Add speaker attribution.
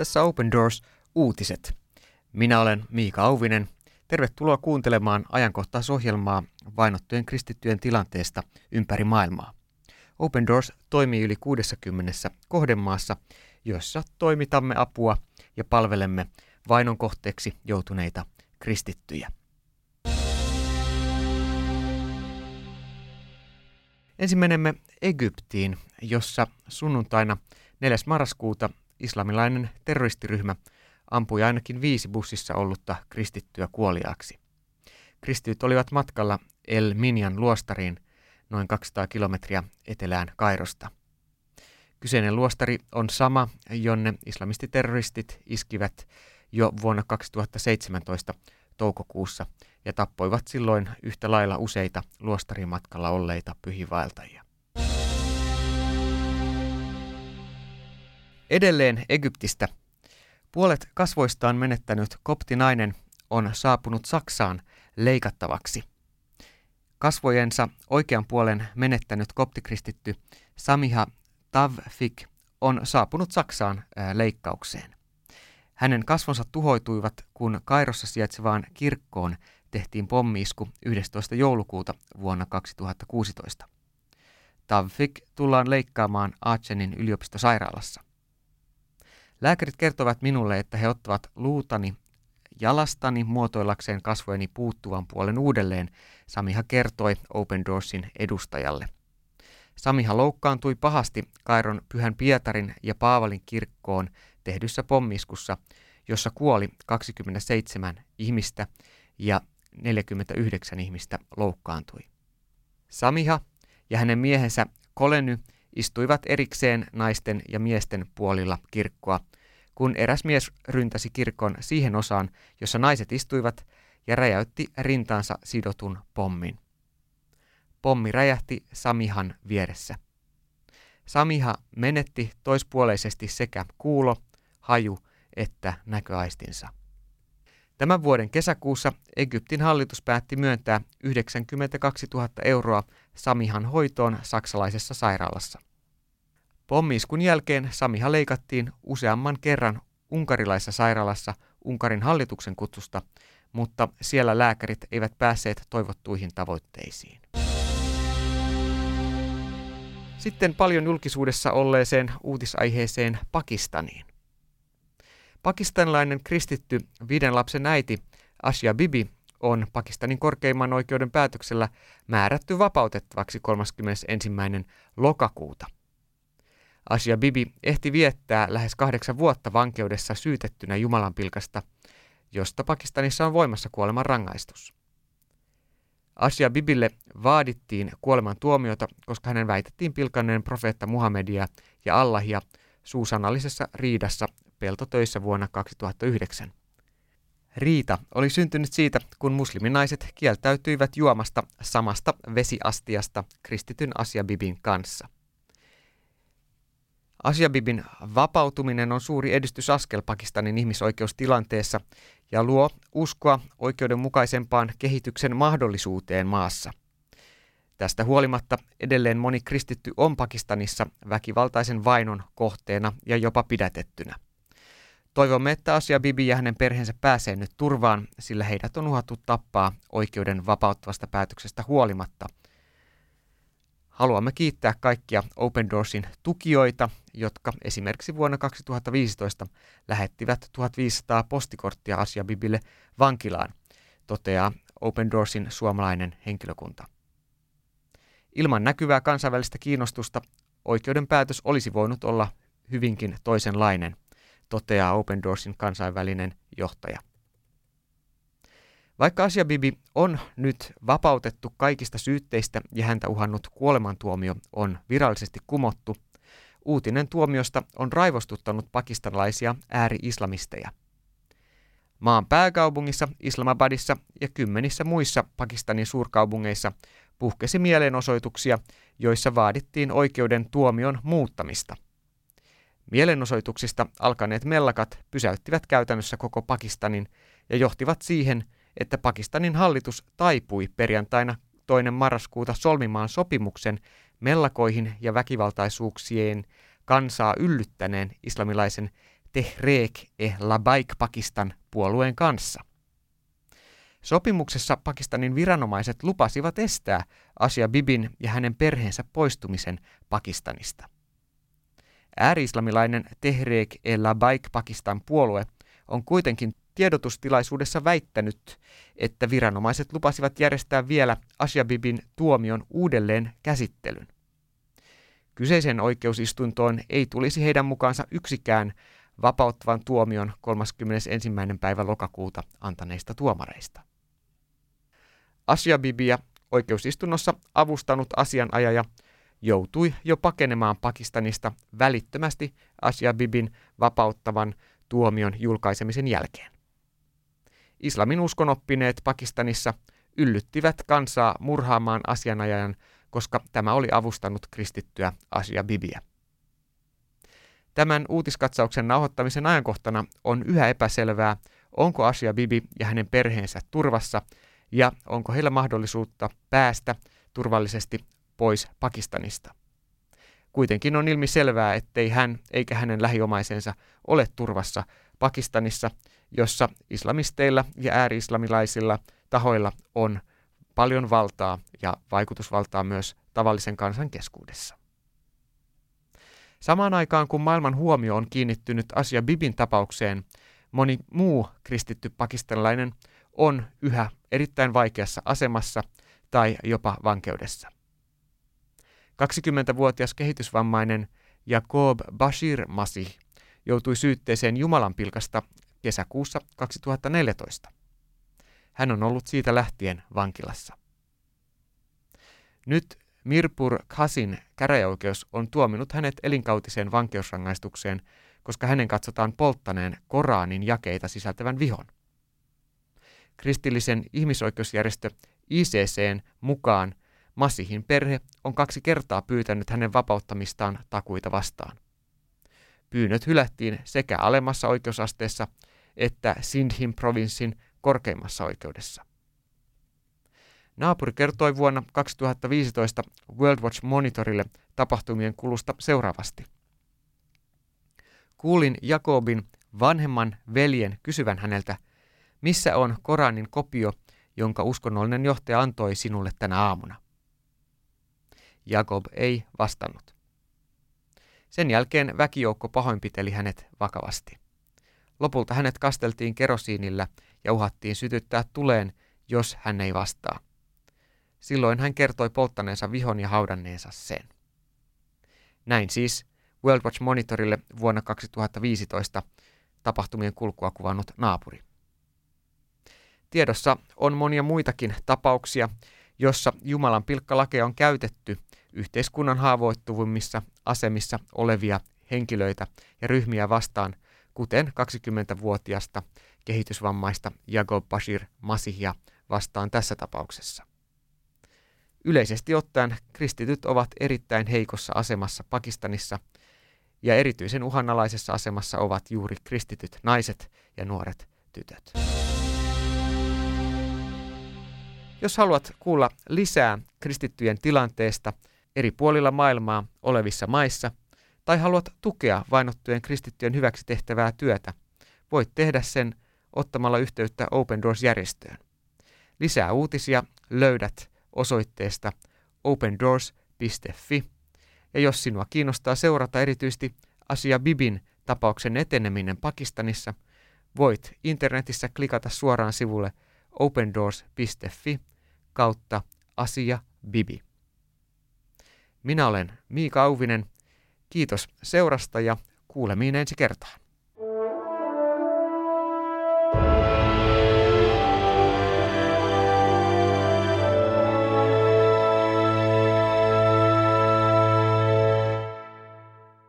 Speaker 1: Tässä Open Doors uutiset. Minä olen Miika Auvinen. Tervetuloa kuuntelemaan ajankohtaisohjelmaa vainottujen kristittyjen tilanteesta ympäri maailmaa. Open Doors toimii yli 60 kohdemaassa, joissa toimitamme apua ja palvelemme vainon kohteeksi joutuneita kristittyjä. Ensin menemme Egyptiin, jossa sunnuntaina 4. marraskuuta islamilainen terroristiryhmä ampui ainakin viisi bussissa ollutta kristittyä kuoliaaksi. Kristityt olivat matkalla El Minjan luostariin noin 200 kilometriä etelään Kairosta. Kyseinen luostari on sama, jonne islamistiterroristit iskivät jo vuonna 2017 toukokuussa ja tappoivat silloin yhtä lailla useita luostarimatkalla olleita pyhivaeltajia. Edelleen Egyptistä. Puolet kasvoistaan menettänyt koptinainen on saapunut Saksaan leikattavaksi. Kasvojensa oikean puolen menettänyt koptikristitty Samiha Tavfik on saapunut Saksaan leikkaukseen. Hänen kasvonsa tuhoituivat, kun Kairossa sijaitsevaan kirkkoon tehtiin pommiisku 11. joulukuuta vuonna 2016. Tavfik tullaan leikkaamaan Aachenin yliopistosairaalassa. Lääkärit kertovat minulle, että he ottavat luutani jalastani muotoillakseen kasvojeni puuttuvan puolen uudelleen, Samiha kertoi Open Doorsin edustajalle. Samiha loukkaantui pahasti Kairon Pyhän Pietarin ja Paavalin kirkkoon tehdyssä pommiskussa, jossa kuoli 27 ihmistä ja 49 ihmistä loukkaantui. Samiha ja hänen miehensä Koleny istuivat erikseen naisten ja miesten puolilla kirkkoa, kun eräs mies ryntäsi kirkon siihen osaan, jossa naiset istuivat, ja räjäytti rintaansa sidotun pommin. Pommi räjähti Samihan vieressä. Samiha menetti toispuoleisesti sekä kuulo, haju että näköaistinsa. Tämän vuoden kesäkuussa Egyptin hallitus päätti myöntää 92 000 euroa Samihan hoitoon saksalaisessa sairaalassa. Pommiiskun jälkeen Samiha leikattiin useamman kerran unkarilaisessa sairaalassa Unkarin hallituksen kutsusta, mutta siellä lääkärit eivät päässeet toivottuihin tavoitteisiin. Sitten paljon julkisuudessa olleeseen uutisaiheeseen Pakistaniin. Pakistanilainen kristitty viiden lapsen äiti Asia Bibi on Pakistanin korkeimman oikeuden päätöksellä määrätty vapautettavaksi 31. lokakuuta. Asia Bibi ehti viettää lähes kahdeksan vuotta vankeudessa syytettynä Jumalanpilkasta, josta Pakistanissa on voimassa kuoleman rangaistus. Asia Bibille vaadittiin kuoleman tuomiota, koska hänen väitettiin pilkanneen profeetta Muhammedia ja Allahia suusanallisessa riidassa peltotöissä vuonna 2009. Riita oli syntynyt siitä, kun musliminaiset kieltäytyivät juomasta samasta vesiastiasta kristityn Asiabibin kanssa. Asiabibin vapautuminen on suuri edistysaskel Pakistanin ihmisoikeustilanteessa ja luo uskoa oikeudenmukaisempaan kehityksen mahdollisuuteen maassa. Tästä huolimatta edelleen moni kristitty on Pakistanissa väkivaltaisen vainon kohteena ja jopa pidätettynä. Toivomme, että Asia Bibi ja hänen perheensä pääsee nyt turvaan, sillä heidät on uhattu tappaa oikeuden vapauttavasta päätöksestä huolimatta. Haluamme kiittää kaikkia Open Doorsin tukijoita, jotka esimerkiksi vuonna 2015 lähettivät 1500 postikorttia Asia Bibille vankilaan, toteaa Open Doorsin suomalainen henkilökunta. Ilman näkyvää kansainvälistä kiinnostusta oikeuden päätös olisi voinut olla hyvinkin toisenlainen – toteaa Open Doorsin kansainvälinen johtaja. Vaikka Asia Bibi on nyt vapautettu kaikista syytteistä ja häntä uhannut kuolemantuomio on virallisesti kumottu, uutinen tuomiosta on raivostuttanut pakistanlaisia ääri-islamisteja. Maan pääkaupungissa Islamabadissa ja kymmenissä muissa Pakistanin suurkaupungeissa puhkesi mielenosoituksia, joissa vaadittiin oikeuden tuomion muuttamista – Mielenosoituksista alkaneet mellakat pysäyttivät käytännössä koko Pakistanin ja johtivat siihen, että Pakistanin hallitus taipui perjantaina toinen marraskuuta solmimaan sopimuksen mellakoihin ja väkivaltaisuuksien kansaa yllyttäneen islamilaisen Tehreek-e-Labaik Pakistan puolueen kanssa. Sopimuksessa Pakistanin viranomaiset lupasivat estää Asia Bibin ja hänen perheensä poistumisen Pakistanista. Ääri-islamilainen Tehreek-e-Labaik Pakistan puolue on kuitenkin tiedotustilaisuudessa väittänyt, että viranomaiset lupasivat järjestää vielä Asia Bibin tuomion uudelleen käsittelyn. Kyseisen oikeusistuntoon ei tulisi heidän mukaansa yksikään vapauttavan tuomion 31. päivä lokakuuta antaneista tuomareista. Asia Bibia oikeusistunnossa avustanut asianajaja joutui jo pakenemaan Pakistanista välittömästi Asia Bibin vapauttavan tuomion julkaisemisen jälkeen. Islamin uskonoppineet Pakistanissa yllyttivät kansaa murhaamaan asianajajan, koska tämä oli avustanut kristittyä Asia Bibiä. Tämän uutiskatsauksen nauhoittamisen ajankohtana on yhä epäselvää, onko Asia Bibi ja hänen perheensä turvassa ja onko heillä mahdollisuutta päästä turvallisesti pois Pakistanista. Kuitenkin on ilmi selvää, ettei hän eikä hänen lähiomaisensa ole turvassa Pakistanissa, jossa islamisteilla ja ääri-islamilaisilla tahoilla on paljon valtaa ja vaikutusvaltaa myös tavallisen kansan keskuudessa. Samaan aikaan kun maailman huomio on kiinnittynyt Asia Bibin tapaukseen, moni muu kristitty pakistanilainen on yhä erittäin vaikeassa asemassa tai jopa vankeudessa. 20-vuotias kehitysvammainen Jacob Bashir Masih joutui syytteeseen Jumalan pilkasta kesäkuussa 2014. Hän on ollut siitä lähtien vankilassa. Nyt Mirpur Khasin käräjäoikeus on tuominut hänet elinkautiseen vankeusrangaistukseen, koska hänen katsotaan polttaneen Koraanin jakeita sisältävän vihon. Kristillisen ihmisoikeusjärjestö ICCn mukaan Masihin perhe on kaksi kertaa pyytänyt hänen vapauttamistaan takuita vastaan. Pyynnöt hylättiin sekä alemmassa oikeusasteessa että Sindhin provinssin korkeimmassa oikeudessa. Naapuri kertoi vuonna 2015 World Watch Monitorille tapahtumien kulusta seuraavasti. Kuulin Jakobin vanhemman veljen kysyvän häneltä, missä on Koranin kopio, jonka uskonnollinen johtaja antoi sinulle tänä aamuna. Jakob ei vastannut. Sen jälkeen väkijoukko pahoinpiteli hänet vakavasti. Lopulta hänet kasteltiin kerosiinillä ja uhattiin sytyttää tuleen, jos hän ei vastaa. Silloin hän kertoi polttaneensa vihon ja haudanneensa sen. Näin siis World Watch Monitorille vuonna 2015 tapahtumien kulkua kuvannut naapuri. Tiedossa on monia muitakin tapauksia, jossa Jumalan pilkkalakeja on käytetty yhteiskunnan haavoittuvimmissa asemissa olevia henkilöitä ja ryhmiä vastaan, kuten 20-vuotiasta kehitysvammaista Jagob Bashir Masihia vastaan tässä tapauksessa. Yleisesti ottaen kristityt ovat erittäin heikossa asemassa Pakistanissa ja erityisen uhanalaisessa asemassa ovat juuri kristityt naiset ja nuoret tytöt. Jos haluat kuulla lisää kristittyjen tilanteesta eri puolilla maailmaa olevissa maissa tai haluat tukea vainottujen kristittyjen hyväksi tehtävää työtä, voit tehdä sen ottamalla yhteyttä Open Doors-järjestöön. Lisää uutisia löydät osoitteesta opendoors.fi. Ja jos sinua kiinnostaa seurata erityisesti Asia Bibin tapauksen eteneminen Pakistanissa, voit internetissä klikata suoraan sivulle opendoors.fi kautta Asia Bibi. Minä olen Miika Auvinen. Kiitos seurasta ja kuulemiin ensi kertaan.